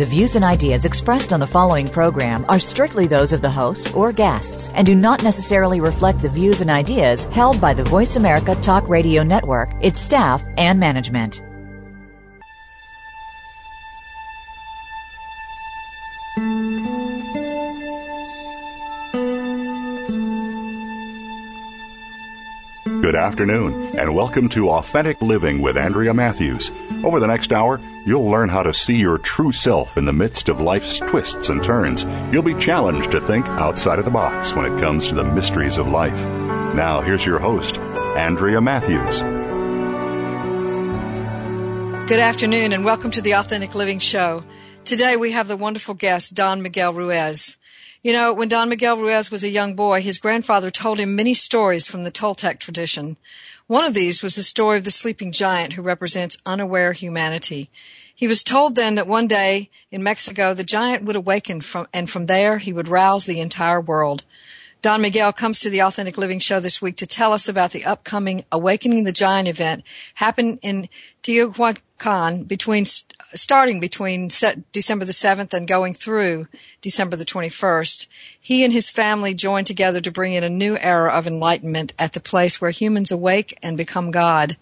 The views and ideas expressed on the following program are strictly those of the host or guests and do not necessarily reflect the views and ideas held by the Voice America Talk Radio Network, its staff, and management. Good afternoon, and welcome to Authentic Living with Andrea Matthews. Over the next hour, you'll learn how to see your true self in the midst of life's twists and turns. You'll be challenged to think outside of the box when it comes to the mysteries of life. Now, here's your host, Andrea Matthews. Good afternoon, and welcome to the Authentic Living Show. Today, we have the wonderful guest, Don Miguel Ruiz. You know, when Don Miguel Ruiz was a young boy, his grandfather told him many stories from the Toltec tradition. One of these was the story of the sleeping giant who represents unaware humanity. He was told then that one day in Mexico the giant would awaken from, and from there he would rouse the entire world. Don Miguel comes to the Authentic Living Show this week to tell us about the upcoming Awakening the Giant event happening in Teotihuacan between starting between December the 7th and going through December the 21st. He and his family joined together to bring in a new era of enlightenment at the place where humans awake and become God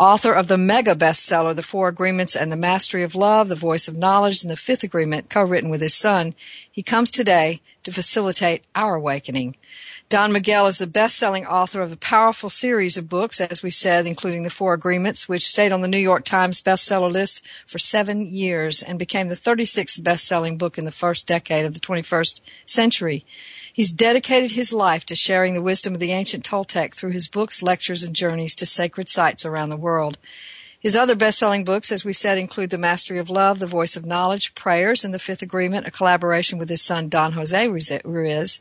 author of the mega bestseller, The Four Agreements and the Mastery of Love, The Voice of Knowledge, and The Fifth Agreement, co-written with his son, he comes today to facilitate our awakening. Don Miguel is the best-selling author of a powerful series of books, as we said, including The Four Agreements, which stayed on the New York Times bestseller list for seven years and became the 36th best-selling book in the first decade of the 21st century. He's dedicated his life to sharing the wisdom of the ancient Toltec through his books, lectures, and journeys to sacred sites around the world. His other best-selling books, as we said, include The Mastery of Love, The Voice of Knowledge, Prayers, and The Fifth Agreement, a collaboration with his son Don Jose Ruiz.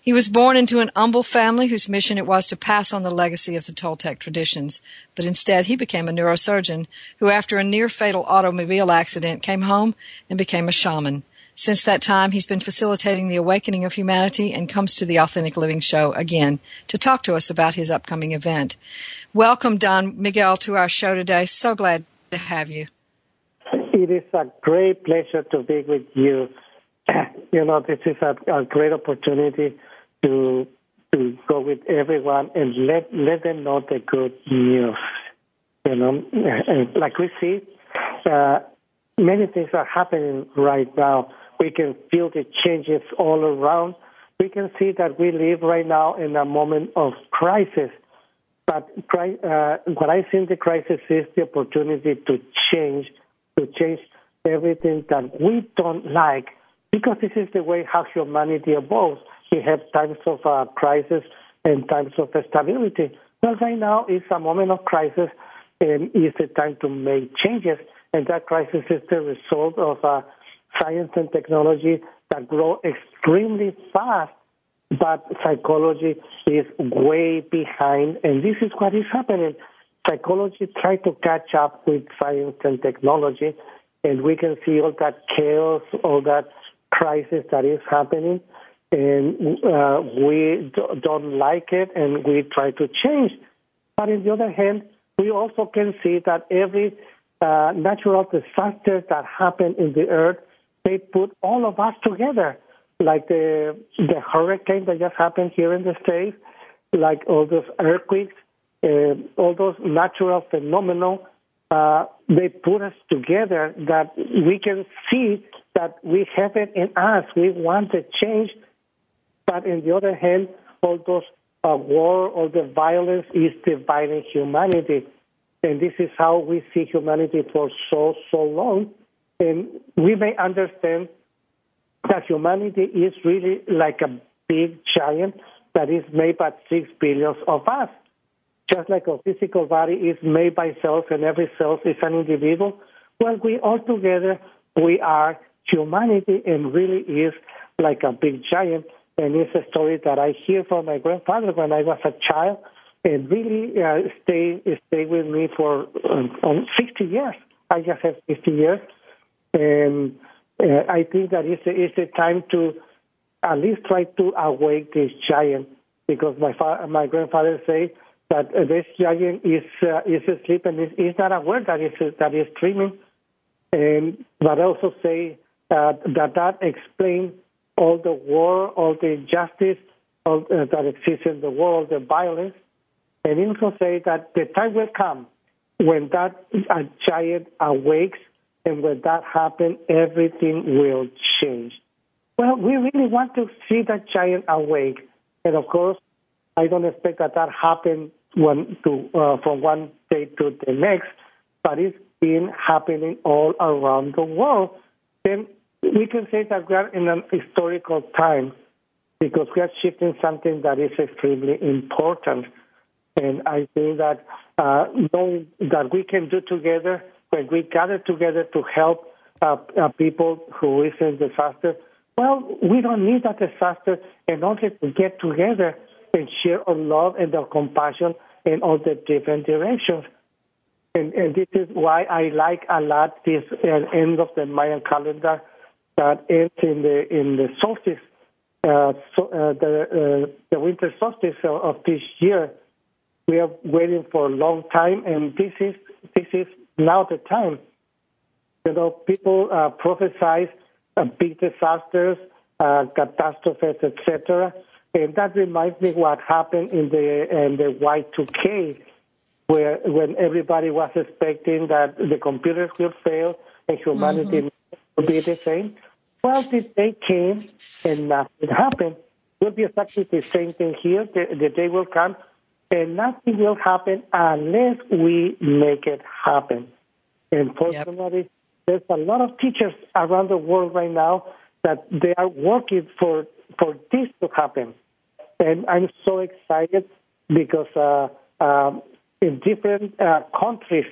He was born into an humble family whose mission it was to pass on the legacy of the Toltec traditions, but instead he became a neurosurgeon who, after a near-fatal automobile accident, came home and became a shaman. Since that time, he's been facilitating the awakening of humanity and comes to the Authentic Living Show again to talk to us about his upcoming event. Welcome, Don Miguel, to our show today. So glad to have you. It is a great pleasure to be with you. You know, this is a, a great opportunity to to go with everyone and let let them know the good news. You know, and like we see, uh, many things are happening right now. We can feel the changes all around. We can see that we live right now in a moment of crisis. But uh, what I think the crisis is the opportunity to change, to change everything that we don't like, because this is the way how humanity evolves. We have times of uh, crisis and times of stability. Well, right now is a moment of crisis, and it's the time to make changes. And that crisis is the result of uh, science and technology that grow extremely fast, but psychology is way behind, and this is what is happening. Psychology try to catch up with science and technology, and we can see all that chaos, all that crisis that is happening, and uh, we don't like it, and we try to change. But on the other hand, we also can see that every uh, natural disaster that happen in the earth they put all of us together, like the the hurricane that just happened here in the states, like all those earthquakes, uh, all those natural phenomena. Uh, they put us together that we can see that we have it in us. We want to change, but on the other hand, all those uh, war, all the violence is dividing humanity, and this is how we see humanity for so so long and we may understand that humanity is really like a big giant that is made by six billions of us. Just like a physical body is made by cells and every cell is an individual, well, we all together, we are humanity and really is like a big giant. And it's a story that I hear from my grandfather when I was a child. and really uh, stay stay with me for um, 60 years. I just have 50 years, and uh, I think that it's it's a time to at least try to awake this giant because my fa- my grandfather say that this giant is uh, is asleep and is, is not aware that is that is dreaming, and but also say uh, that that explains all the war, all the injustice all, uh, that exists in the world, the violence, and also say that the time will come when that uh, giant awakes, and when that happens, everything will change. Well, we really want to see that giant awake, and of course, I don't expect that that happen one to uh, from one day to the next, but it's been happening all around the world. Then we can say that we are in an historical time because we are shifting something that is extremely important. And I think that uh, knowing that we can do together, when we gather together to help uh, uh, people who is in disaster, well, we don't need a disaster in order to get together and share our love and our compassion in all the different directions. And, and this is why I like a lot this uh, end of the Mayan calendar that ends in the in the solstice, uh, so, uh, the uh, the winter solstice of, of this year. We are waiting for a long time, and this is this is now the time. You know, people uh, prophesize uh, big disasters, uh, catastrophes, etc. And that reminds me what happened in the in the Y2K, where when everybody was expecting that the computers will fail and humanity mm-hmm. will be the same. Well, the day came and nothing happened. It will be exactly the same thing here. The, the day will come and nothing will happen unless we make it happen. And fortunately, yep. there's a lot of teachers around the world right now that they are working for for this to happen. And I'm so excited because uh, um, in different uh, countries,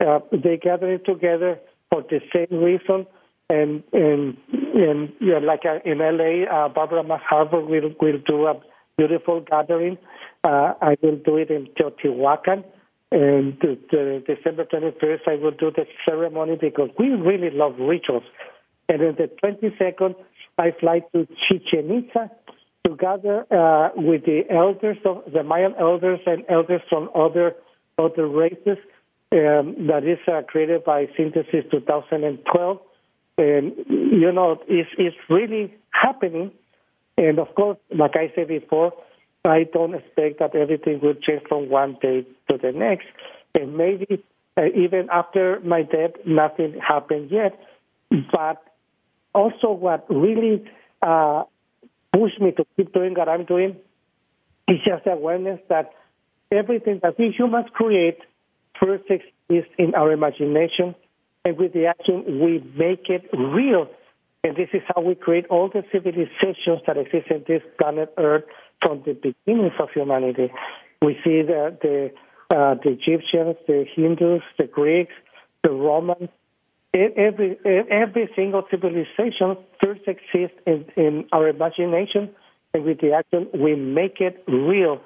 uh, they gather together for the same reason. And, and, and yeah, like uh, in LA, uh, Barbara Marx Hubbard will, will do a beautiful gathering. Uh, I will do it in Teotihuacan. And the, the December 21st, I will do the ceremony because we really love rituals. And on the 22nd, I fly to Chichen Itza to gather uh, with the elders of the Mayan elders and elders from other other races. Um, that is uh, created by Synthesis 2012, and you know it's it's really happening. And of course, like I said before, I don't expect that everything will change from one day to the next, and maybe uh, even after my death, nothing happened yet. But also, what really uh, pushed me to keep doing what I'm doing is just the awareness that everything that we humans create first exists in our imagination, and with the action, we make it real. And this is how we create all the civilizations that exist in this planet Earth from the beginnings of humanity. We see the the, uh, the Egyptians, the Hindus, the Greeks, the Romans, every every single civilization first exists in, in our imagination, and with the action we make it real,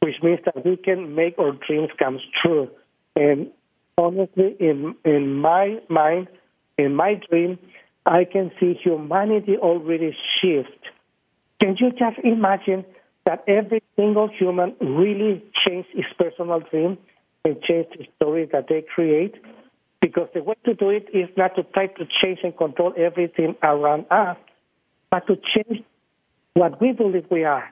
which means that we can make our dreams come true. And honestly, in in my mind, in my dream, I can see humanity already shift. Can you just imagine that every single human really changed his personal dream and changed the story that they create? Because the way to do it is not to try to change and control everything around us, but to change what we believe we are,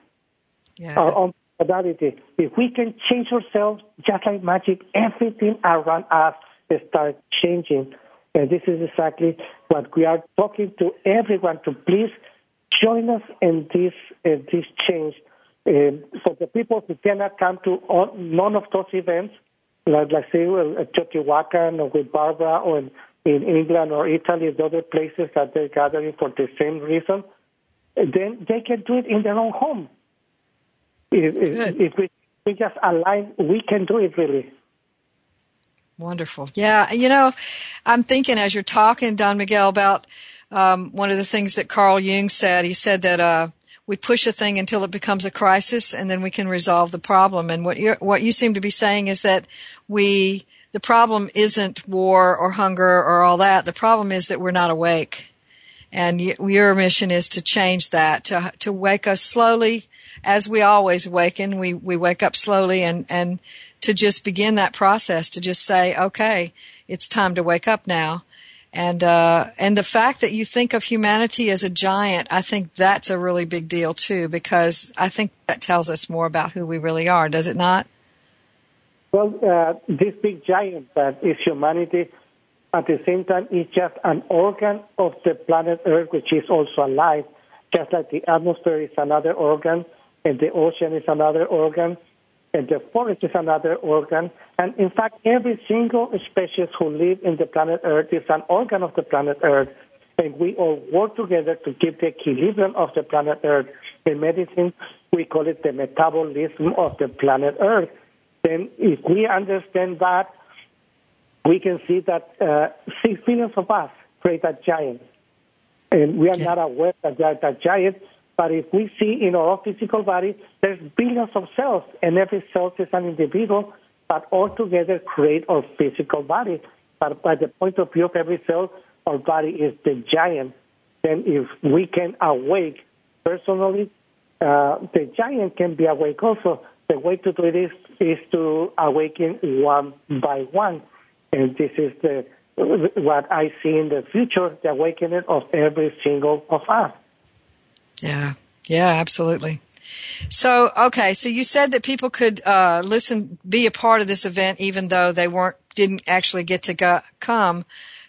yeah. our own personality. If we can change ourselves, just like magic, everything around us starts changing. And this is exactly what we are talking to everyone to please join us in this in this change. Uh, for the people who cannot come to all, none of those events, like, like say at Teotihuacan or with Barbara or in, in England or Italy, the other places that they're gathering for the same reason, then they can do it in their own home. If, if we, we just align, we can do it really. Wonderful. Yeah. You know, I'm thinking as you're talking, Don Miguel, about um, one of the things that Carl Jung said. He said that uh, we push a thing until it becomes a crisis and then we can resolve the problem. And what you what you seem to be saying is that we the problem isn't war or hunger or all that. The problem is that we're not awake. And your mission is to change that, to, to wake us slowly, as we always awaken. We, we wake up slowly and, and to just begin that process, to just say, okay, it's time to wake up now. And, uh, and the fact that you think of humanity as a giant, I think that's a really big deal too, because I think that tells us more about who we really are, does it not? Well, uh, this big giant that is humanity, at the same time, is just an organ of the planet Earth, which is also alive, just like the atmosphere is another organ, and the ocean is another organ, and the forest is another organ. And in fact, every single species who live in the planet Earth is an organ of the planet Earth. And we all work together to keep the equilibrium of the planet Earth. In medicine, we call it the metabolism of the planet Earth then if we understand that, we can see that uh, six billion of us create a giant. And we are not aware that they are that giant, but if we see in our physical body, there's billions of cells, and every cell is an individual, but all together create our physical body. But by the point of view of every cell, our body is the giant. Then if we can awake personally, uh, the giant can be awake also. The way to do it is, is to awaken one by one. And this is the, what I see in the future, the awakening of every single of us. Yeah, yeah, absolutely. So, okay, so you said that people could uh, listen, be a part of this event, even though they weren't, didn't actually get to go, come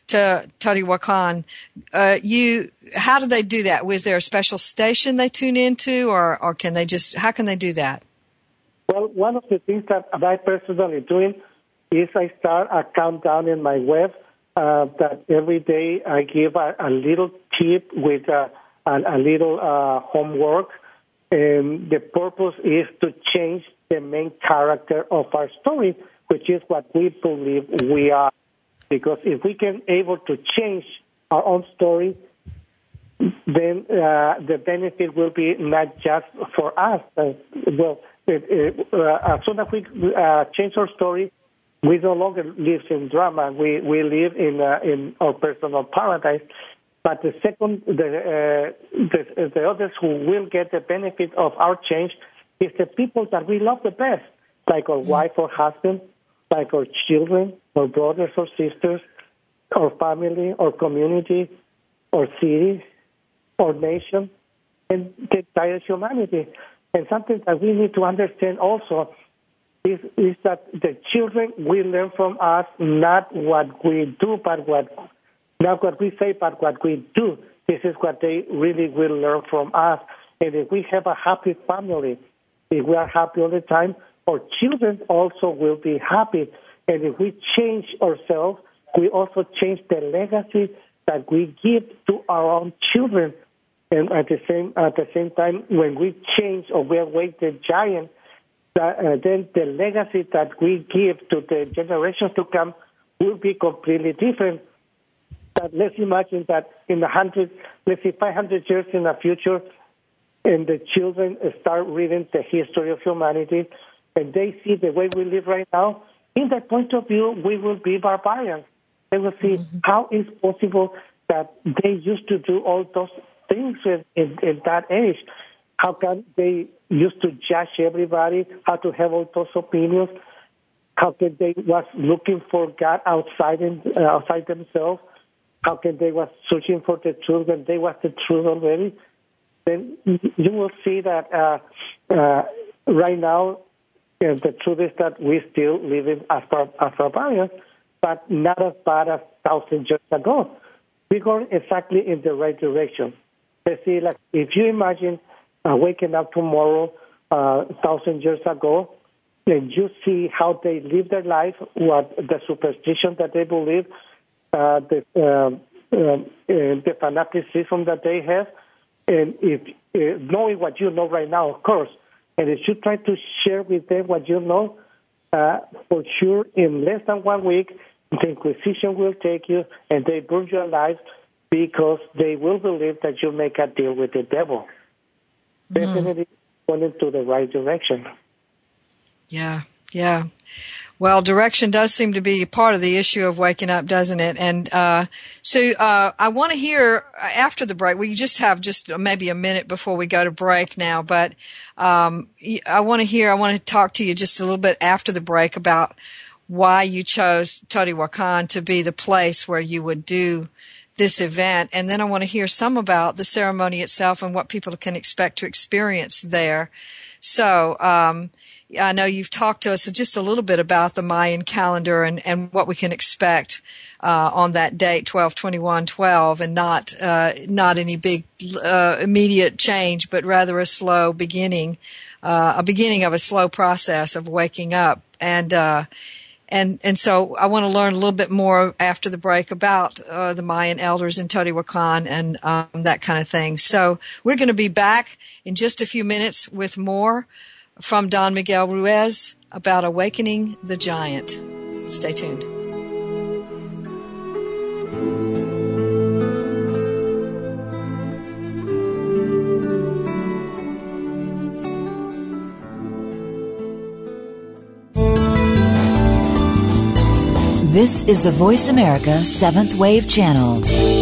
to Teotihuacan. Uh, you, how do they do that? Was there a special station they tune into, or, or can they just? How can they do that? Well, one of the things that I personally doing is I start a countdown in my web uh, that every day I give a, a little tip with a, a, a little uh, homework. And the purpose is to change the main character of our story, which is what we believe we are. Because if we can able to change our own story, then uh, the benefit will be not just for us, uh, well, it, uh, as soon as we uh, change our story, we no longer live in drama. We we live in uh, in our personal paradise. But the second, the, uh, the the others who will get the benefit of our change is the people that we love the best, like our mm-hmm. wife or husband, like our children, our brothers or sisters, our family, our community, our city, our nation, and the entire humanity. And something that we need to understand also is, is that the children will learn from us not what we do, but what not what we say, but what we do. This is what they really will learn from us. And if we have a happy family, if we are happy all the time, our children also will be happy. And if we change ourselves, we also change the legacy that we give to our own children. And at the same at the same time, when we change or we awake the giant, that, uh, then the legacy that we give to the generations to come will be completely different. Let's imagine that in a hundred, let's say 500 years in the future, and the children start reading the history of humanity, and they see the way we live right now. In that point of view, we will be barbarians. They will see mm-hmm. how is possible that they used to do all those things in, in, in that age. How can they used to judge everybody? How to have all those opinions? How can they was looking for God outside in, uh, outside themselves? How can they was searching for the truth when they was the truth already? Then you will see that uh, uh, right now uh, the truth is that we still live in as, barbarians, but not as bad as thousand years ago. We're going exactly in the right direction. They see, like, if you imagine uh, waking up tomorrow, uh, thousand years ago, and you see how they live their life, what the superstition that they believe, uh, the um, um, the fanaticism that they have, and if uh, knowing what you know right now, of course, and if you try to share with them what you know, uh, for sure, in less than one week, the Inquisition will take you and they burn your life because they will believe that you make a deal with the devil. definitely going to the right direction. Yeah, yeah. Well, direction does seem to be part of the issue of waking up, doesn't it? And uh, so uh, I want to hear after the break. We just have just maybe a minute before we go to break now, but um, I want to hear. I want to talk to you just a little bit after the break about why you chose Teotihuacan to be the place where you would do this event. And then I want to hear some about the ceremony itself and what people can expect to experience there. So, um, I know you've talked to us just a little bit about the Mayan calendar and, and what we can expect uh, on that date, 12, 21, 12, and not uh, not any big uh, immediate change, but rather a slow beginning, uh, a beginning of a slow process of waking up. And uh, and and so I want to learn a little bit more after the break about uh, the Mayan elders in Teotihuacan and um, that kind of thing. So we're going to be back in just a few minutes with more from Don Miguel Ruiz about awakening the giant. Stay tuned. This is the Voice America Seventh Wave Channel.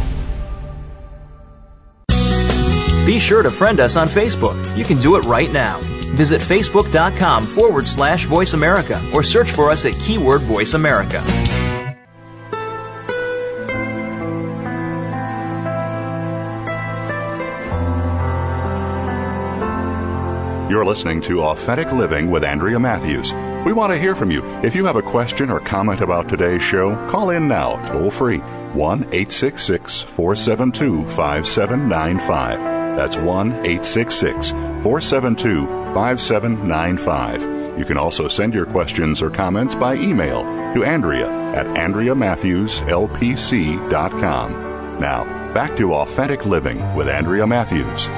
Be sure to friend us on Facebook. You can do it right now. Visit facebook.com forward slash voice America or search for us at keyword voice America. You're listening to Authentic Living with Andrea Matthews. We want to hear from you. If you have a question or comment about today's show, call in now, toll free, 1 866 472 5795. That's 1 866 472 5795. You can also send your questions or comments by email to Andrea at AndreaMatthewsLPC.com. Now, back to Authentic Living with Andrea Matthews.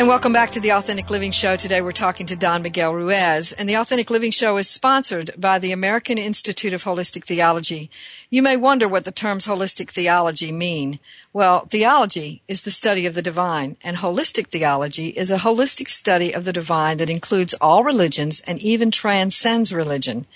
And welcome back to the Authentic Living Show. Today we're talking to Don Miguel Ruiz. And the Authentic Living Show is sponsored by the American Institute of Holistic Theology. You may wonder what the terms holistic theology mean. Well, theology is the study of the divine, and holistic theology is a holistic study of the divine that includes all religions and even transcends religion.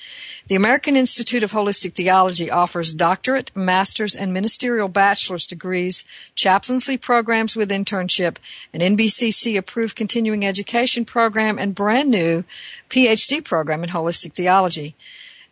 The American Institute of Holistic Theology offers doctorate, master's, and ministerial bachelor's degrees, chaplaincy programs with internship, an NBCC approved continuing education program, and brand new PhD program in holistic theology.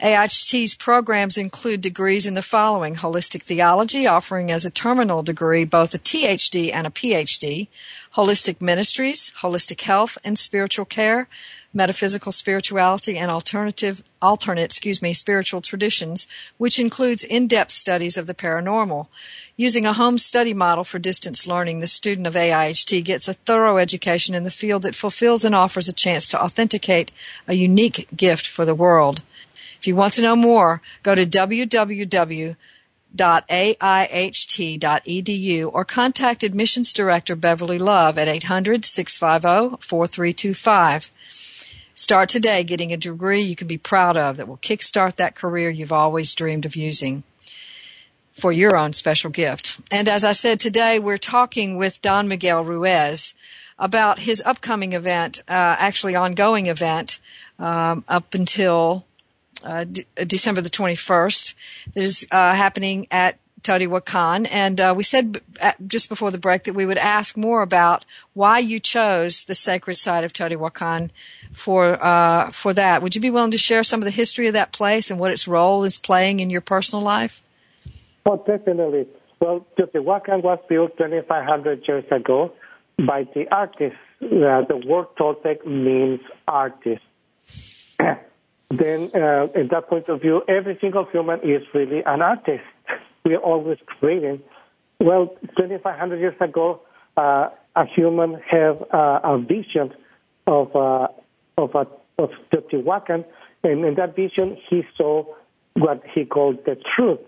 AIHT's programs include degrees in the following Holistic Theology, offering as a terminal degree both a THD and a PhD, Holistic Ministries, Holistic Health and Spiritual Care, metaphysical spirituality and alternative alternate excuse me spiritual traditions which includes in-depth studies of the paranormal. Using a home study model for distance learning the student of AIHT gets a thorough education in the field that fulfills and offers a chance to authenticate a unique gift for the world If you want to know more, go to www.aiht.edu or contact Admissions Director Beverly Love at 800-650-4325. Start today getting a degree you can be proud of that will kickstart that career you've always dreamed of using for your own special gift. And as I said today, we're talking with Don Miguel Ruiz about his upcoming event, uh, actually ongoing event, um, up until uh, D- December the 21st that is uh, happening at Teotihuacan. And uh, we said just before the break that we would ask more about why you chose the sacred site of Teotihuacan for uh, for that. Would you be willing to share some of the history of that place and what its role is playing in your personal life? Oh, definitely. Well, Teotihuacan was built 2,500 years ago by the artists. Uh, the word Toltec means artist. then, uh, in that point of view, every single human is really an artist. We are always creating. Well, 2,500 years ago, uh, a human have uh, a vision of uh, of a, of Teotihuacan, and in that vision, he saw what he called the truth.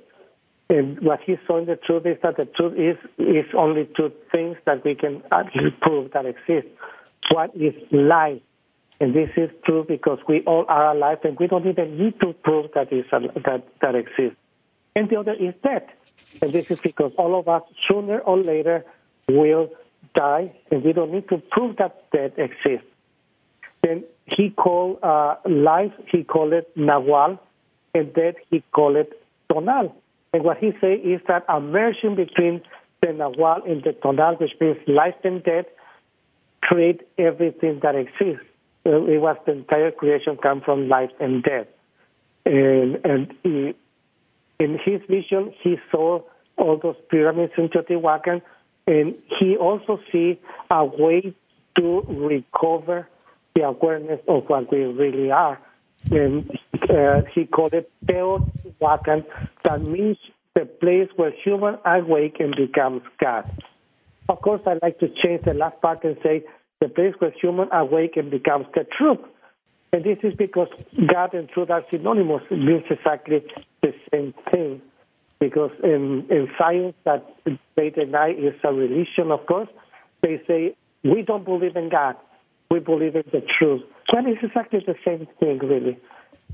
And what he saw in the truth is that the truth is is only two things that we can actually prove that exist. One is life, and this is true because we all are alive, and we don't even need to prove that is that that exists. And the other is death, and this is because all of us sooner or later will die, and we don't need to prove that death exists. Then he called uh, life, he called it Nahual, and death he called it Tonal. And what he say is that a merging between the Nahual and the Tonal, which means life and death, create everything that exists. Uh, it was the entire creation come from life and death. And, and he, in his vision, he saw all those pyramids in Teotihuacan, and he also see a way to recover the awareness of what we really are and uh, he called it Teotihuacan, that means the place where human awake and becomes God. Of course, I'd like to change the last part and say the place where human awake and becomes the truth. And this is because God and truth are synonymous. It means exactly the same thing. Because in, in science that they deny is a religion, of course, they say, we don't believe in God. We believe in the truth. Well, it's exactly the same thing, really.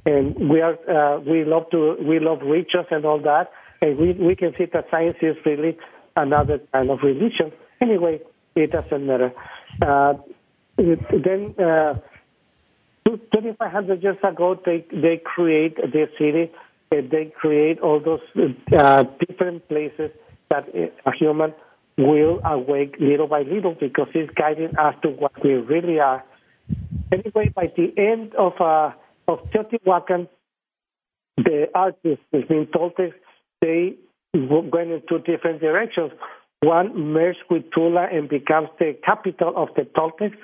And we are uh, we love to we love riches and all that, and we we can see that science is really another kind of religion. Anyway, it doesn't matter. Uh, then. Uh, 2,500 years ago, they they create this city, they create all those uh, different places that a human will awake little by little because it's guiding us to what we really are Anyway, by the end of uh, of Teotihuacan, the artists, between Toltecs, they went in two different directions. One merged with Tula and becomes the capital of the Toltecs,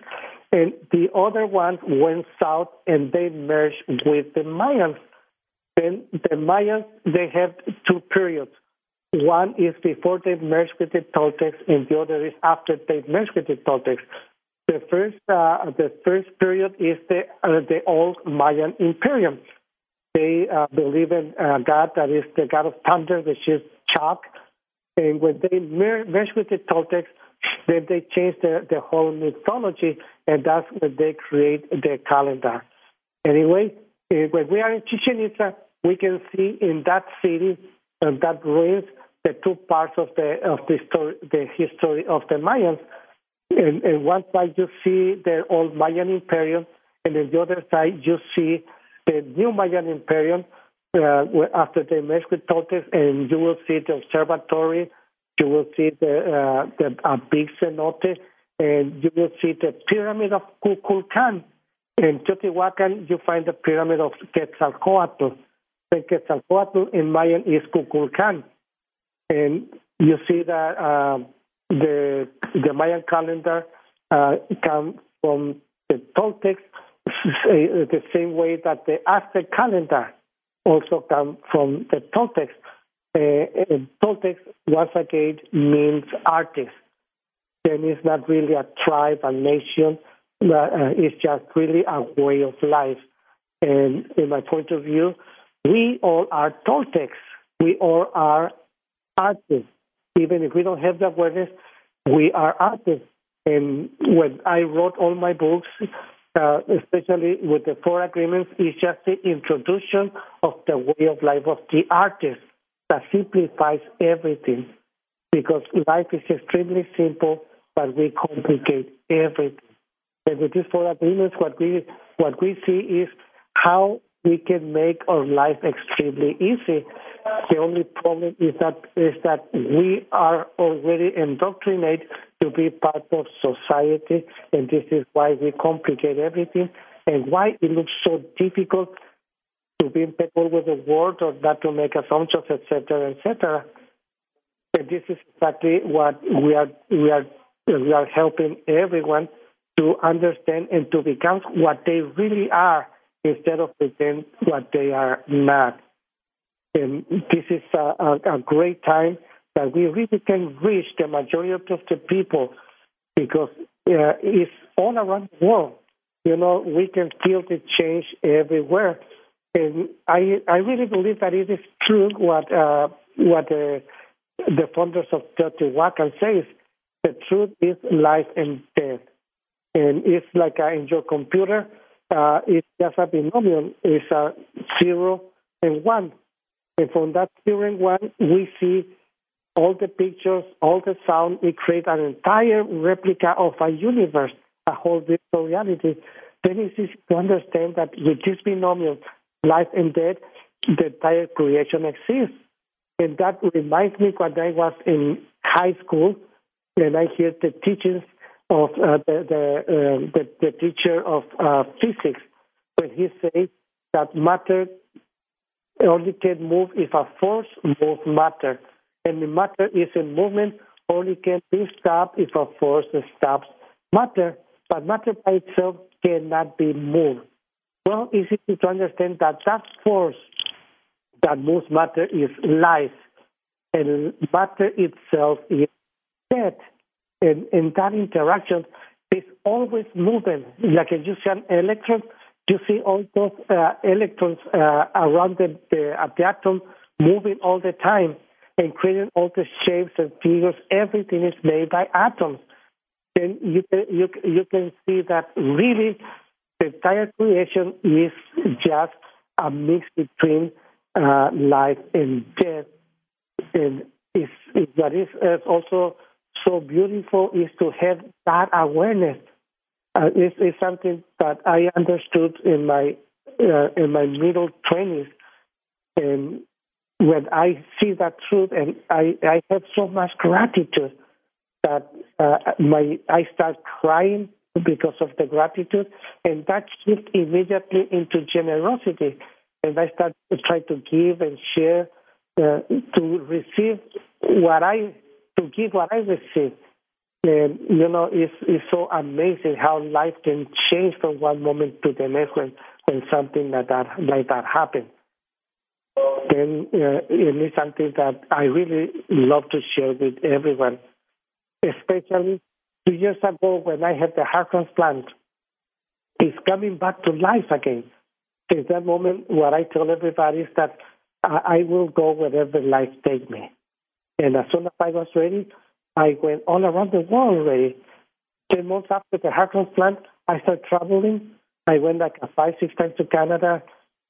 and the other one went south and they merged with the Mayans. Then the Mayans they have two periods. One is before they merged with the Toltecs, and the other is after they merged with the Toltecs. The first, uh, the first period is the uh, the old Mayan Imperium. They uh, believe in uh, God that is the God of thunder, which is Chaac. And when they merge with the Toltecs, then they change the, the whole mythology, and that's when they create the calendar. Anyway, eh, when we are in Chichen Itza, we can see in that city and that ruins the two parts of the of the story, the history of the Mayans. And, and one side you see the old Mayan Imperium, and on the other side you see the new Mayan Imperium uh, after they merged with Toltecs, and you will see the observatory, you will see the, uh, the a big cenote, and you will see the pyramid of Kukulkan. In Teotihuacan, you find the pyramid of Quetzalcoatl. The Quetzalcoatl in Mayan is Kukulkan. And you see that uh, the the Mayan calendar uh, comes from the Toltecs, the same way that the Aztec calendar also come from the Toltecs. Uh, Toltecs, once again, means artist. Then it's not really a tribe, a nation. Uh, it's just really a way of life. And in my point of view, we all are Toltecs. We all are artists. Even if we don't have the awareness, we are artists. And when I wrote all my books, uh, especially with the four agreements, it's just the introduction of the way of life of the artist that simplifies everything. Because life is extremely simple, but we complicate everything. And with these four agreements, what we what we see is how we can make our life extremely easy. The only problem is that is that we are already indoctrinated to be part of society, and this is why we complicate everything, and why it looks so difficult to be impeccable with the word or not to make assumptions, etc., etc. And this is exactly what we are we are we are helping everyone to understand and to become what they really are instead of pretend what they are not. And this is a, a, a great time that we really can reach the majority of the people because uh, it's all around the world. You know, we can feel the change everywhere. And I, I really believe that it is true what uh, what the, the founders of Teotihuacan says. The truth is life and death. And it's like uh, in your computer, uh, it's just a binomial. It's a zero and one. And from that zero and one, we see all the pictures, all the sound. We create an entire replica of a universe, a whole virtual reality. Then it's easy to understand that with this binomial, life and death, the entire creation exists. And that reminds me when I was in high school and I hear the teachings of uh, the the, uh, the, the teacher of uh, physics when he says that matter only can move if a force moves matter, and the matter is in movement only can be stopped if a force stops matter, but matter by itself cannot be moved. Well, it's easy to understand that that force that moves matter is life, and matter itself is dead. And in that interaction, is always moving. Like you see an electron, you see all those uh, electrons uh, around the, the, the atom moving all the time and creating all the shapes and figures. Everything is made by atoms. Then you can, you, you can see that really the entire creation is just a mix between uh, life and death. And it's, that is also so beautiful is to have that awareness. Uh, it's, it's, something that I understood in my uh, in my middle twenties, and when I see that truth, and I, I have so much gratitude that uh, my I start crying because of the gratitude, and that shift immediately into generosity, and I start to try to give and share uh, to receive what I to give what I receive. And, you know, it's, it's so amazing how life can change from one moment to the next when, when something like that, like that happens. Then uh, it is something that I really love to share with everyone, especially two years ago when I had the heart transplant. It's coming back to life again. Since that moment, what I tell everybody is that I will go wherever life takes me. And as soon as I was ready, I went all around the world already. Ten months after the heart transplant, I started traveling. I went like five, six times to Canada,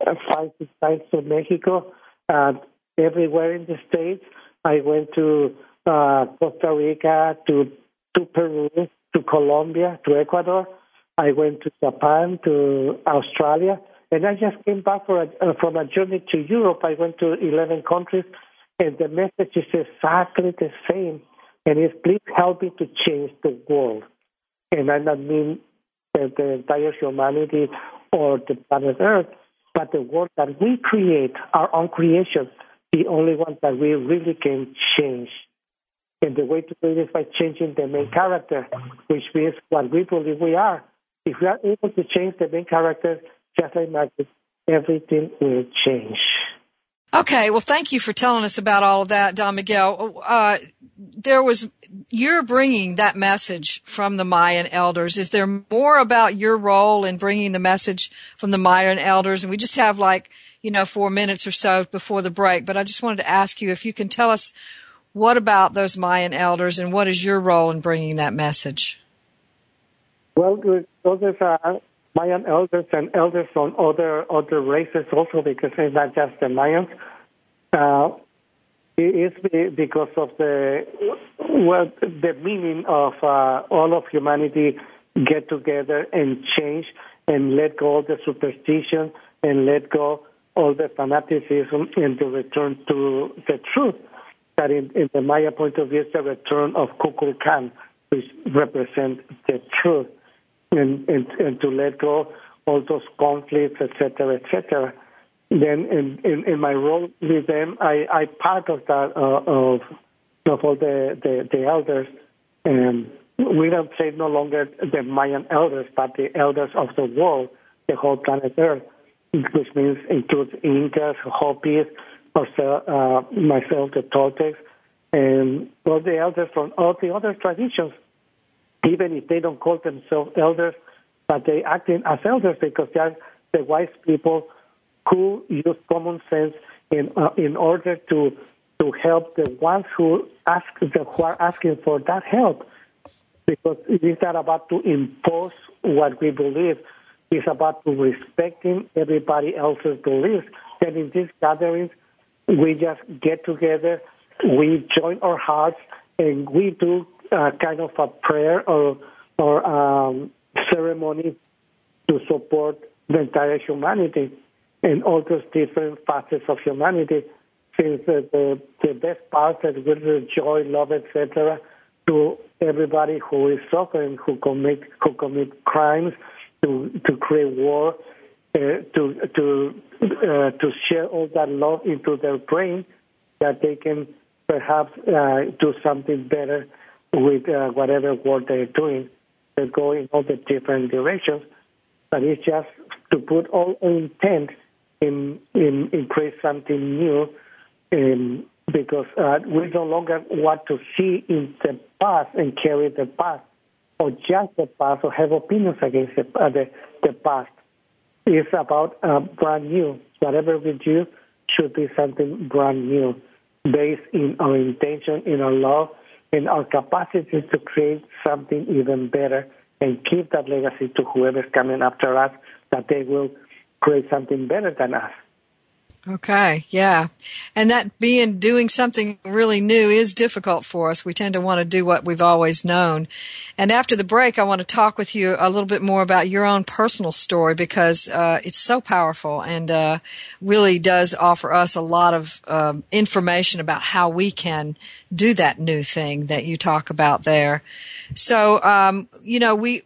uh, five, six times to Mexico, uh, everywhere in the States. I went to uh, Costa Rica, to, to Peru, to Colombia, to Ecuador. I went to Japan, to Australia, and I just came back for a, uh, from a journey to Europe. I went to 11 countries and the message is exactly the same. And it's please help me to change the world. And I don't mean the, the entire humanity or the planet Earth, but the world that we create, our own creation, the only one that we really can change. And the way to do it is by changing the main character, which means what we believe we are. If we are able to change the main character, just like magic, everything will change. Okay, well, thank you for telling us about all of that, Don Miguel. Uh, there was you're bringing that message from the Mayan elders. Is there more about your role in bringing the message from the Mayan elders? And we just have like you know, four minutes or so before the break, but I just wanted to ask you if you can tell us what about those Mayan elders and what is your role in bringing that message? Well, those are Mayan elders and elders from other other races also, because it's not just the Mayans. Uh, it is because of the well, the meaning of uh, all of humanity get together and change and let go of the superstition and let go all the fanaticism and to return to the truth. That in, in the Maya point of view is the return of Kukulkan, which represents the truth, and, and, and to let go all those conflicts, etc., etc then in, in, in, my role with them, I, I part of that uh, of of all the, the, the elders, and we don't say no longer the Mayan elders, but the elders of the world, the whole planet Earth, which means includes Incas, Hopis, also uh, myself, the Toltecs, and all the elders from all the other traditions, even if they don't call themselves elders, but they acting as elders because they are the wise people who use common sense in uh, in order to to help the ones who ask the, who are asking for that help, because it is not about to impose what we believe. It's about to respecting everybody else's beliefs. And in these gatherings, we just get together, we join our hearts, and we do uh, kind of a prayer or or um, ceremony to support the entire humanity and all those different facets of humanity, since the, the, the best part that the joy, love, etc., to everybody who is suffering, who commit who commit crimes, to to create war, uh, to to uh, to share all that love into their brain, that they can perhaps uh, do something better with uh, whatever work they're doing. They go in all the different directions, but it's just to put all intent in, in, in create something new um, because uh, we no longer want to see in the past and carry the past or just the past or have opinions against the, uh, the, the past. It's about uh, brand new. Whatever we do should be something brand new based in our intention, in our love, in our capacity to create something even better and keep that legacy to whoever's coming after us, that they will create something better than us. Okay, yeah. And that being doing something really new is difficult for us. We tend to want to do what we've always known. And after the break, I want to talk with you a little bit more about your own personal story because uh, it's so powerful and uh, really does offer us a lot of um, information about how we can do that new thing that you talk about there. So, um, you know, we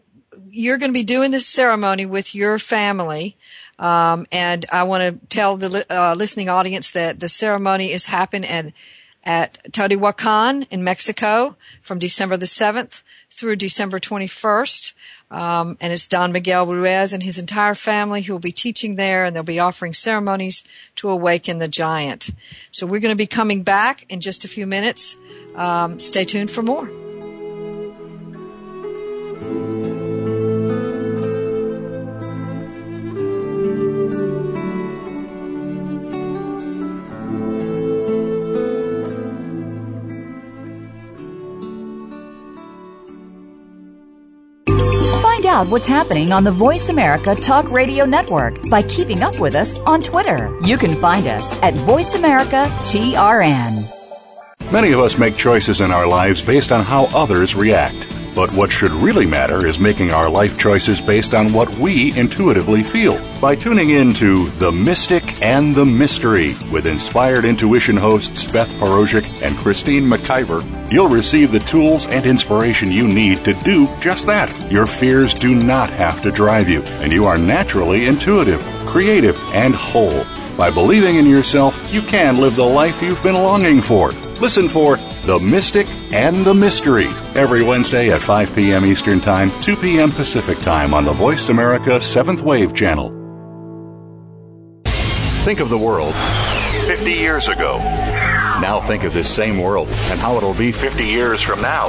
you're going to be doing this ceremony with your family. Um, and I want to tell the uh, listening audience that the ceremony is happening at, at Teotihuacan in Mexico from December the 7th through December 21st. Um, and it's Don Miguel Ruiz and his entire family who will be teaching there, and they'll be offering ceremonies to awaken the giant. So we're going to be coming back in just a few minutes. Um, stay tuned for more. Out what's happening on the Voice America Talk Radio Network by keeping up with us on Twitter. You can find us at Voice America TRN. Many of us make choices in our lives based on how others react. But what should really matter is making our life choices based on what we intuitively feel. By tuning in to The Mystic and the Mystery with inspired intuition hosts Beth Porozhik and Christine McIver, you'll receive the tools and inspiration you need to do just that. Your fears do not have to drive you, and you are naturally intuitive, creative, and whole. By believing in yourself, you can live the life you've been longing for. Listen for The Mystic and the Mystery every Wednesday at 5 p.m. Eastern Time, 2 p.m. Pacific Time on the Voice America 7th Wave channel. Think of the world 50 years ago. Now think of this same world and how it'll be 50 years from now.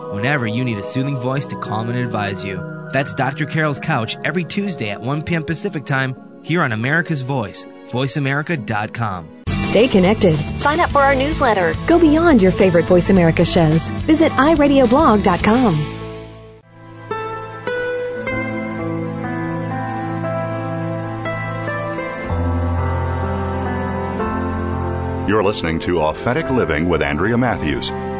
whenever you need a soothing voice to calm and advise you. That's Dr. Carole's Couch every Tuesday at 1 p.m. Pacific Time here on America's Voice, voiceamerica.com. Stay connected. Sign up for our newsletter. Go beyond your favorite Voice America shows. Visit iradioblog.com. You're listening to Authentic Living with Andrea Matthews.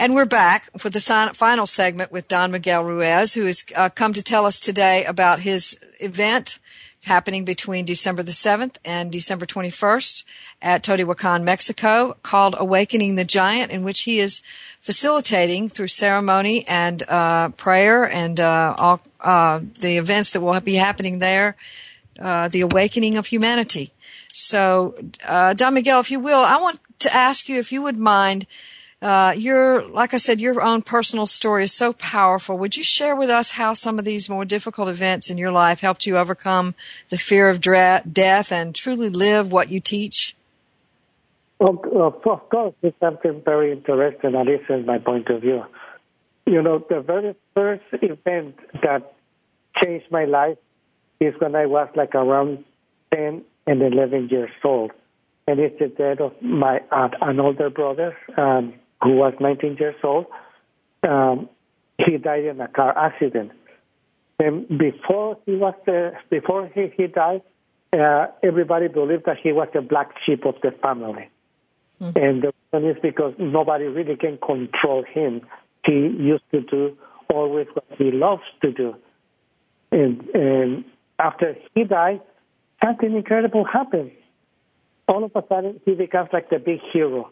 And we're back for the final segment with Don Miguel Ruiz, who has uh, come to tell us today about his event happening between December the 7th and December 21st at Teotihuacan, Mexico, called Awakening the Giant, in which he is facilitating through ceremony and uh, prayer and uh, all uh, the events that will be happening there, uh, the awakening of humanity. So, uh, Don Miguel, if you will, I want to ask you if you would mind uh, your, like I said, your own personal story is so powerful. Would you share with us how some of these more difficult events in your life helped you overcome the fear of death and truly live what you teach? Well, uh, of course, it's something very interesting, and this is my point of view. You know, the very first event that changed my life is when I was like around 10 and 11 years old. And it's the death of my uh, an older brother. Um, who was 19 years old. Um, he died in a car accident. And before he was uh, before he, he died, uh, everybody believed that he was the black sheep of the family. Mm-hmm. And the reason is because nobody really can control him. He used to do always what he loves to do. And, and after he died, something incredible happened. All of a sudden, he becomes like the big hero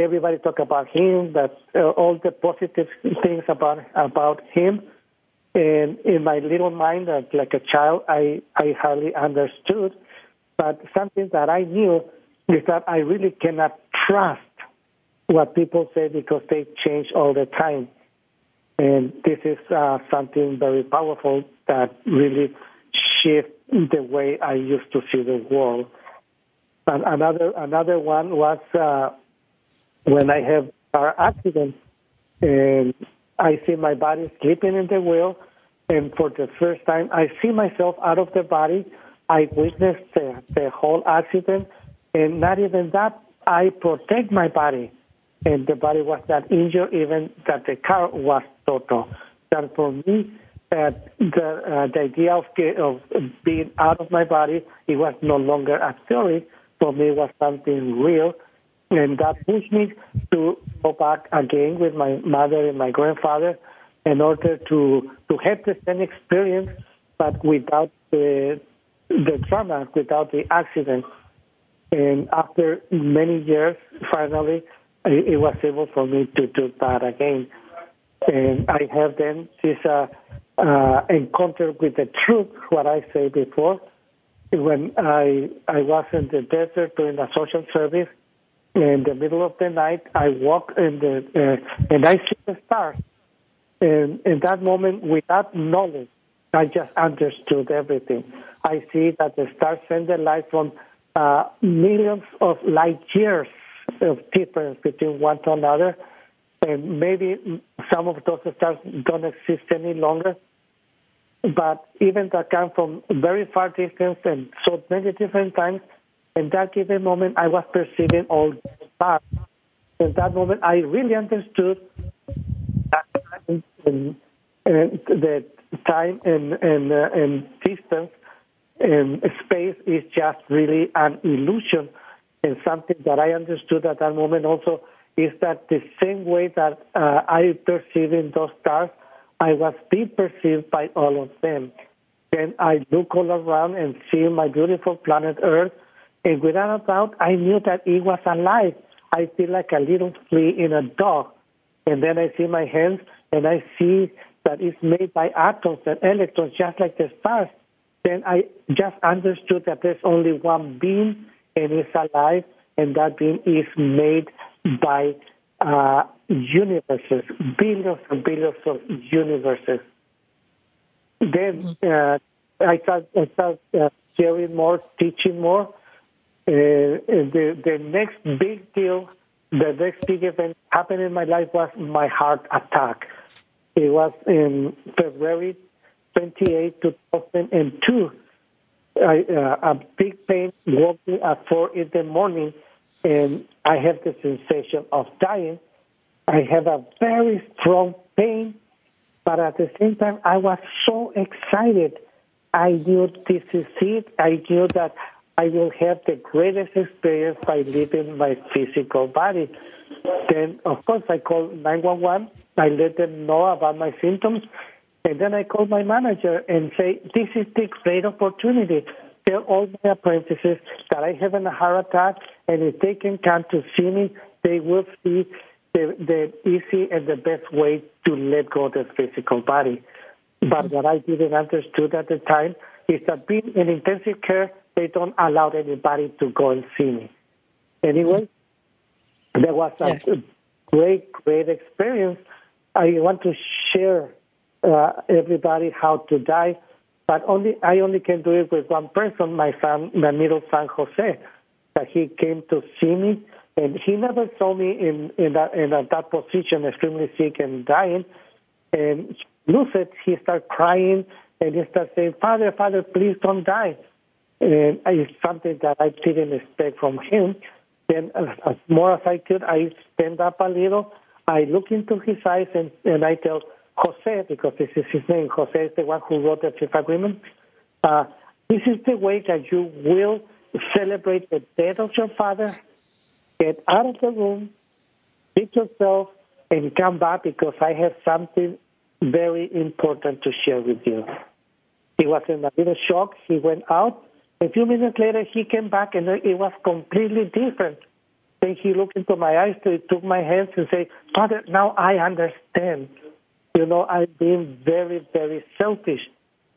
everybody talk about him, that uh, all the positive things about about him. And in my little mind, uh, like a child, I I hardly understood. But something that I knew is that I really cannot trust what people say because they change all the time. And this is uh, something very powerful that really shift the way I used to see the world. And another another one was uh, when I have car accident and I see my body sleeping in the wheel, and for the first time I see myself out of the body. I witnessed the, the whole accident, and not even that, I protect my body, and the body was not injured, even that the car was total. That for me, that the, uh, the idea of, of being out of my body, it was no longer a theory. For me, it was something real and that pushed me to go back again with my mother and my grandfather in order to to have the same experience, but without the the trauma, without the accident. And after many years, finally, it, was able for me to do that again. And I have then this uh, uh, encounter with the truth, what I said before. When I I was in the desert doing a social service, in the middle of the night, I walk in the uh, and I see the stars. And in that moment, without knowledge, I just understood everything. I see that the stars send the light from uh, millions of light years of difference between one to another, and maybe some of those stars don't exist any longer. But even that come from very far distance and so many different times, in that given moment, I was perceiving all stars. In that moment, I really understood that and, and, and the time and and, uh, and distance and space is just really an illusion. And something that I understood at that moment also is that the same way that uh, I perceive in those stars, I was being perceived by all of them. Then I look all around and see my beautiful planet Earth, and without a doubt, I knew that it was alive. I feel like a little flea in a dog. And then I see my hands, and I see that it's made by atoms and electrons, just like the stars then I just understood that there's only one being and it's alive, and that being is made by uh, universes, billions and billions of universes. Then uh, I started, I started uh, sharing more, teaching more. Uh, the, the next big deal, the next big event happened in my life was my heart attack. It was in February 28, 2002. I, uh, a big pain walking at 4 in the morning, and I have the sensation of dying. I have a very strong pain, but at the same time, I was so excited. I knew this is it. I knew that I will have the greatest experience by leaving my physical body. Then, of course, I call 911. I let them know about my symptoms. And then I call my manager and say, this is the great opportunity. Tell all my apprentices that I have a heart attack, and if they can come to see me, they will see the, the easy and the best way to let go of the physical body. But what I didn't understood at the time is that being in intensive care, they don't allow anybody to go and see me. Anyway, that was a great, great experience. I want to share uh, everybody how to die, but only I only can do it with one person, my son, my middle son Jose. That he came to see me, and he never saw me in in that in that position, extremely sick and dying. And lucid, he started crying and he started saying, "Father, Father, please don't die." And it's something that I didn't expect from him. Then, as, as more as I could, I stand up a little. I look into his eyes and, and I tell Jose, because this is his name, Jose is the one who wrote the fifth agreement. Uh, this is the way that you will celebrate the death of your father, get out of the room, pick yourself, and come back because I have something very important to share with you. He was in a little shock. He went out. A few minutes later, he came back, and it was completely different. Then he looked into my eyes, took my hands, and said, Father, now I understand you know, I've been very, very selfish.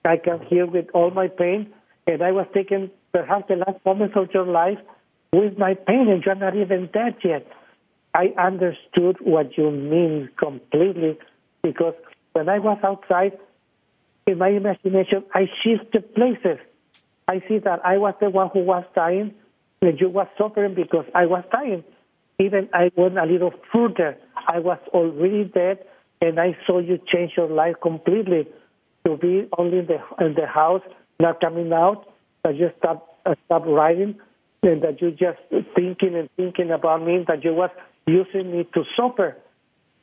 I come here with all my pain, and I was taking perhaps the last moments of your life with my pain, and you're not even dead yet. I understood what you mean completely because when I was outside, in my imagination, I shifted places. I see that I was the one who was dying, and you was suffering because I was dying. Even I went a little further. I was already dead, and I saw you change your life completely to be only in the in the house, not coming out, that you stop uh, stop writing, and that you just thinking and thinking about me, that you was using me to suffer.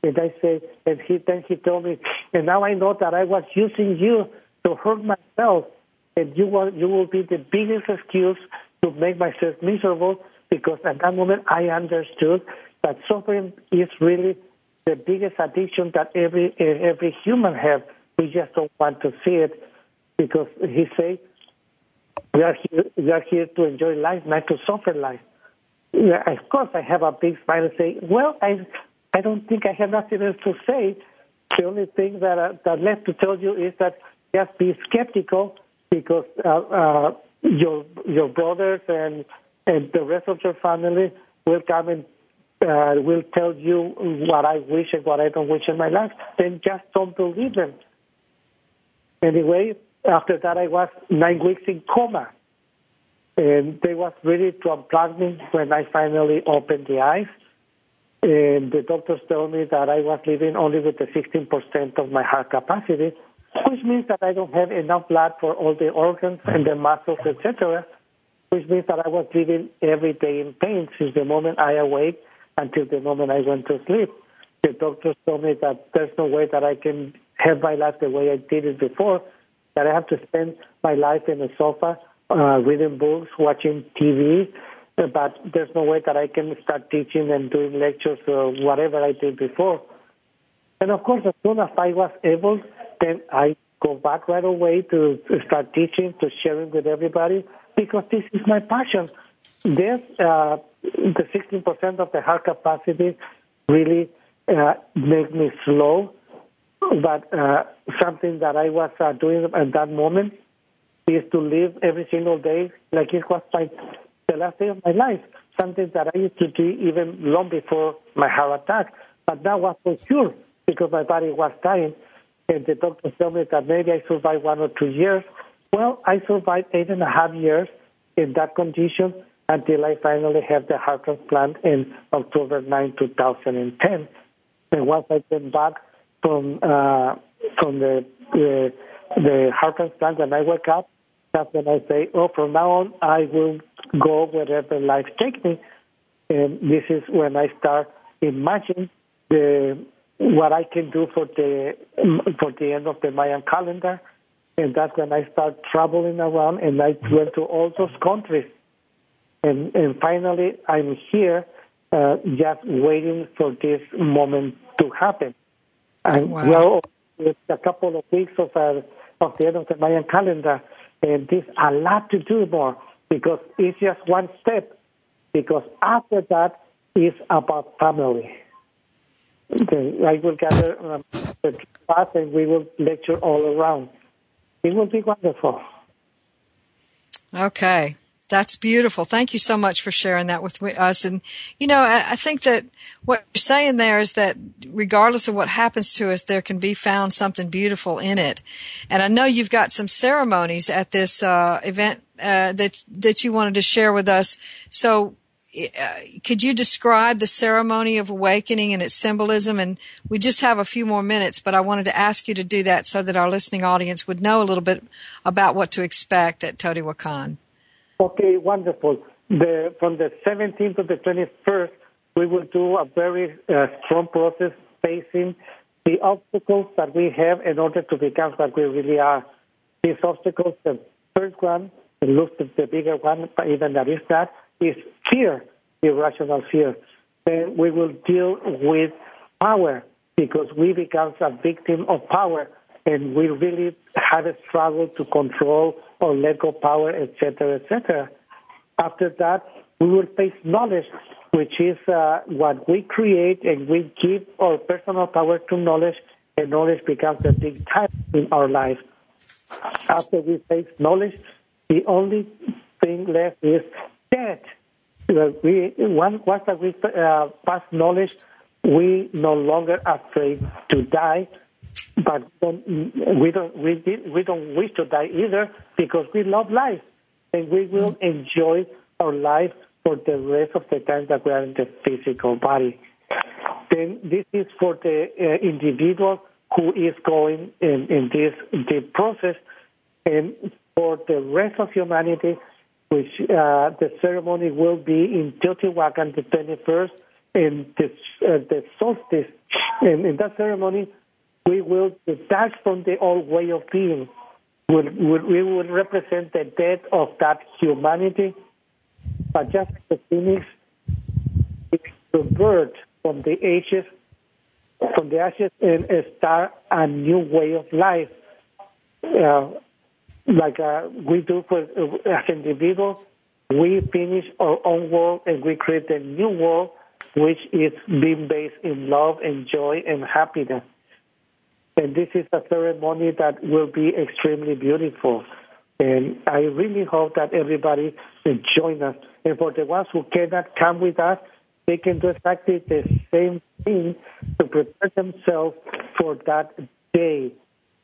And I say, and he then he told me, and now I know that I was using you to hurt myself, and you will you will be the biggest excuse to make myself miserable because at that moment I understood that suffering is really the biggest addiction that every every human have. We just don't want to see it because he say we are here we are here to enjoy life, not to suffer life. Yeah, of course, I have a big smile and say, well, I I don't think I have nothing else to say. The only thing that uh, that left to tell you is that just be skeptical because uh, uh, your your brothers and and the rest of your family will come and uh, will tell you what I wish and what I don't wish in my life, then just don't believe them. Anyway, after that, I was nine weeks in coma. And they was ready to unplug me when I finally opened the eyes. And the doctors told me that I was living only with the 16% of my heart capacity, which means that I don't have enough blood for all the organs and the muscles, etc., which means that I was living every day in pain since the moment I awake until the moment I went to sleep. The doctors told me that there's no way that I can have my life the way I did it before, that I have to spend my life in a sofa, uh, reading books, watching TV, but there's no way that I can start teaching and doing lectures or whatever I did before. And of course, as soon as I was able, then I go back right away to, start teaching, to sharing with everybody, because this is my passion. This, uh, the 16% of the heart capacity really uh, make me slow, but uh, something that I was uh, doing at that moment is to live every single day like it was my the last day of my life, something that I used to do even long before my heart attack. But that was for sure because my body was dying. And the doctor told me that maybe I survived one or two years. Well, I survived eight and a half years in that condition until I finally had the heart transplant in October 9, 2010. And once I came back from uh, from the, the the heart transplant, when I woke up, that's when I say, oh, from now on, I will go wherever life takes me. And this is when I start imagining the what I can do for the for the end of the Mayan calendar, and that's when I start traveling around, and I went to all those countries, and and finally I'm here, uh, just waiting for this moment to happen. And wow. well, it's a couple of weeks of uh, of the end of the Mayan calendar, and there's a lot to do more because it's just one step. Because after that is about family. Okay, I will gather um, the class and we will lecture all around. It will be wonderful. Okay. That's beautiful. Thank you so much for sharing that with us. And, you know, I, I, think that what you're saying there is that regardless of what happens to us, there can be found something beautiful in it. And I know you've got some ceremonies at this uh, event uh, that that you wanted to share with us. So, could you describe the ceremony of awakening and its symbolism? And we just have a few more minutes, but I wanted to ask you to do that so that our listening audience would know a little bit about what to expect at Teotihuacan. Okay, wonderful. The, from the 17th to the 21st, we will do a very uh, strong process facing the obstacles that we have in order to become what we really are. These obstacles, the first one, looks the bigger one, but even that is that, is fear, irrational fear. Then we will deal with power because we become a victim of power and we really have a struggle to control or let go power, etc., etc. After that, we will face knowledge, which is uh, what we create, and we give our personal power to knowledge, and knowledge becomes a big type in our life. After we face knowledge, the only thing left is death. We, once that we uh, pass knowledge, we no longer afraid to die but we don't we, we don't wish to die either because we love life and we will enjoy our life for the rest of the time that we are in the physical body. Then this is for the uh, individual who is going in, in this deep process, and for the rest of humanity, which uh, the ceremony will be in Teotihuacan the 21st, and the, uh, the solstice. And in that ceremony, we will detach from the old way of being. We will represent the death of that humanity, but just like the phoenix, it bird from the ashes, from the ashes, and start a new way of life, uh, like uh, we do for uh, as individuals. We finish our own world and we create a new world, which is being based in love and joy and happiness. And this is a ceremony that will be extremely beautiful. And I really hope that everybody will join us. And for the ones who cannot come with us, they can do exactly the same thing to prepare themselves for that day.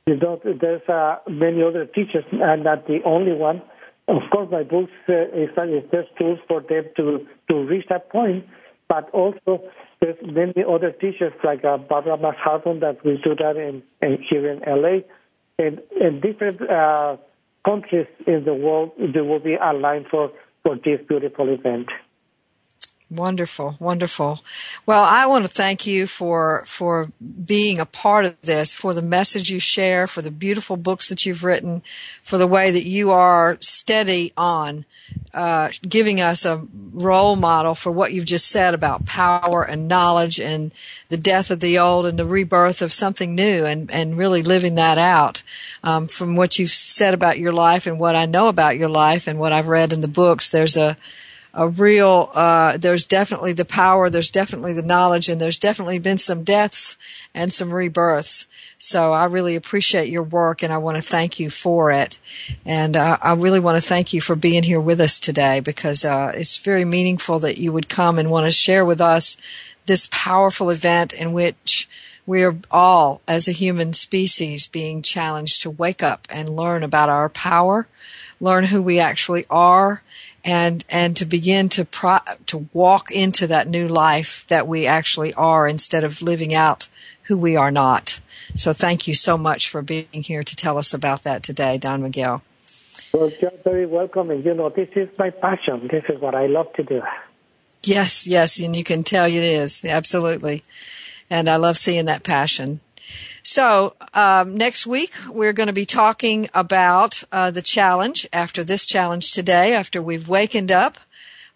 You know, there's uh, many other teachers, and not the only one. Of course, my books uh, is, there's tools for them to to reach that point, but also there's many other teachers like uh, Barbara Marx that we do that in, in here in LA, and in different uh, countries in the world, there will be aligned for for this beautiful event. Wonderful, wonderful. Well, I want to thank you for for being a part of this, for the message you share, for the beautiful books that you've written, for the way that you are steady on uh, giving us a role model for what you've just said about power and knowledge and the death of the old and the rebirth of something new, and and really living that out. Um, from what you've said about your life and what I know about your life and what I've read in the books, there's a a real uh, there's definitely the power there's definitely the knowledge and there's definitely been some deaths and some rebirths. So i really appreciate your work and i want to thank you for it. And uh, i really want to thank you for being here with us today because uh, it's very meaningful that you would come and want to share with us this powerful event in which we are all as a human species being challenged to wake up and learn about our power learn who we actually are and and to begin to pro- to walk into that new life that we actually are instead of living out who we are not. So thank you so much for being here to tell us about that today, Don Miguel. Well, you're very welcome, and you know this is my passion. This is what I love to do. Yes, yes, and you can tell it is absolutely, and I love seeing that passion. So um, next week we're going to be talking about uh, the challenge. After this challenge today, after we've wakened up,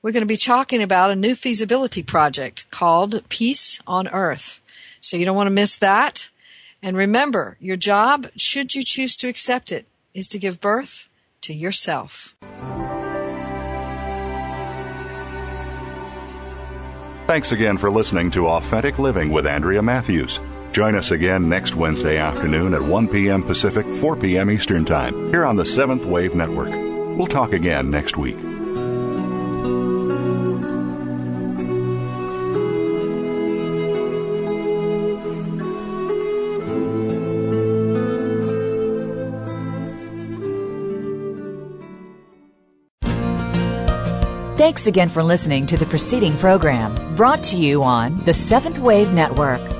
we're going to be talking about a new feasibility project called Peace on Earth. So you don't want to miss that. And remember, your job, should you choose to accept it, is to give birth to yourself. Thanks again for listening to Authentic Living with Andrea Matthews. Join us again next Wednesday afternoon at 1 p.m. Pacific, 4 p.m. Eastern Time, here on the Seventh Wave Network. We'll talk again next week. Thanks again for listening to the preceding program brought to you on the Seventh Wave Network.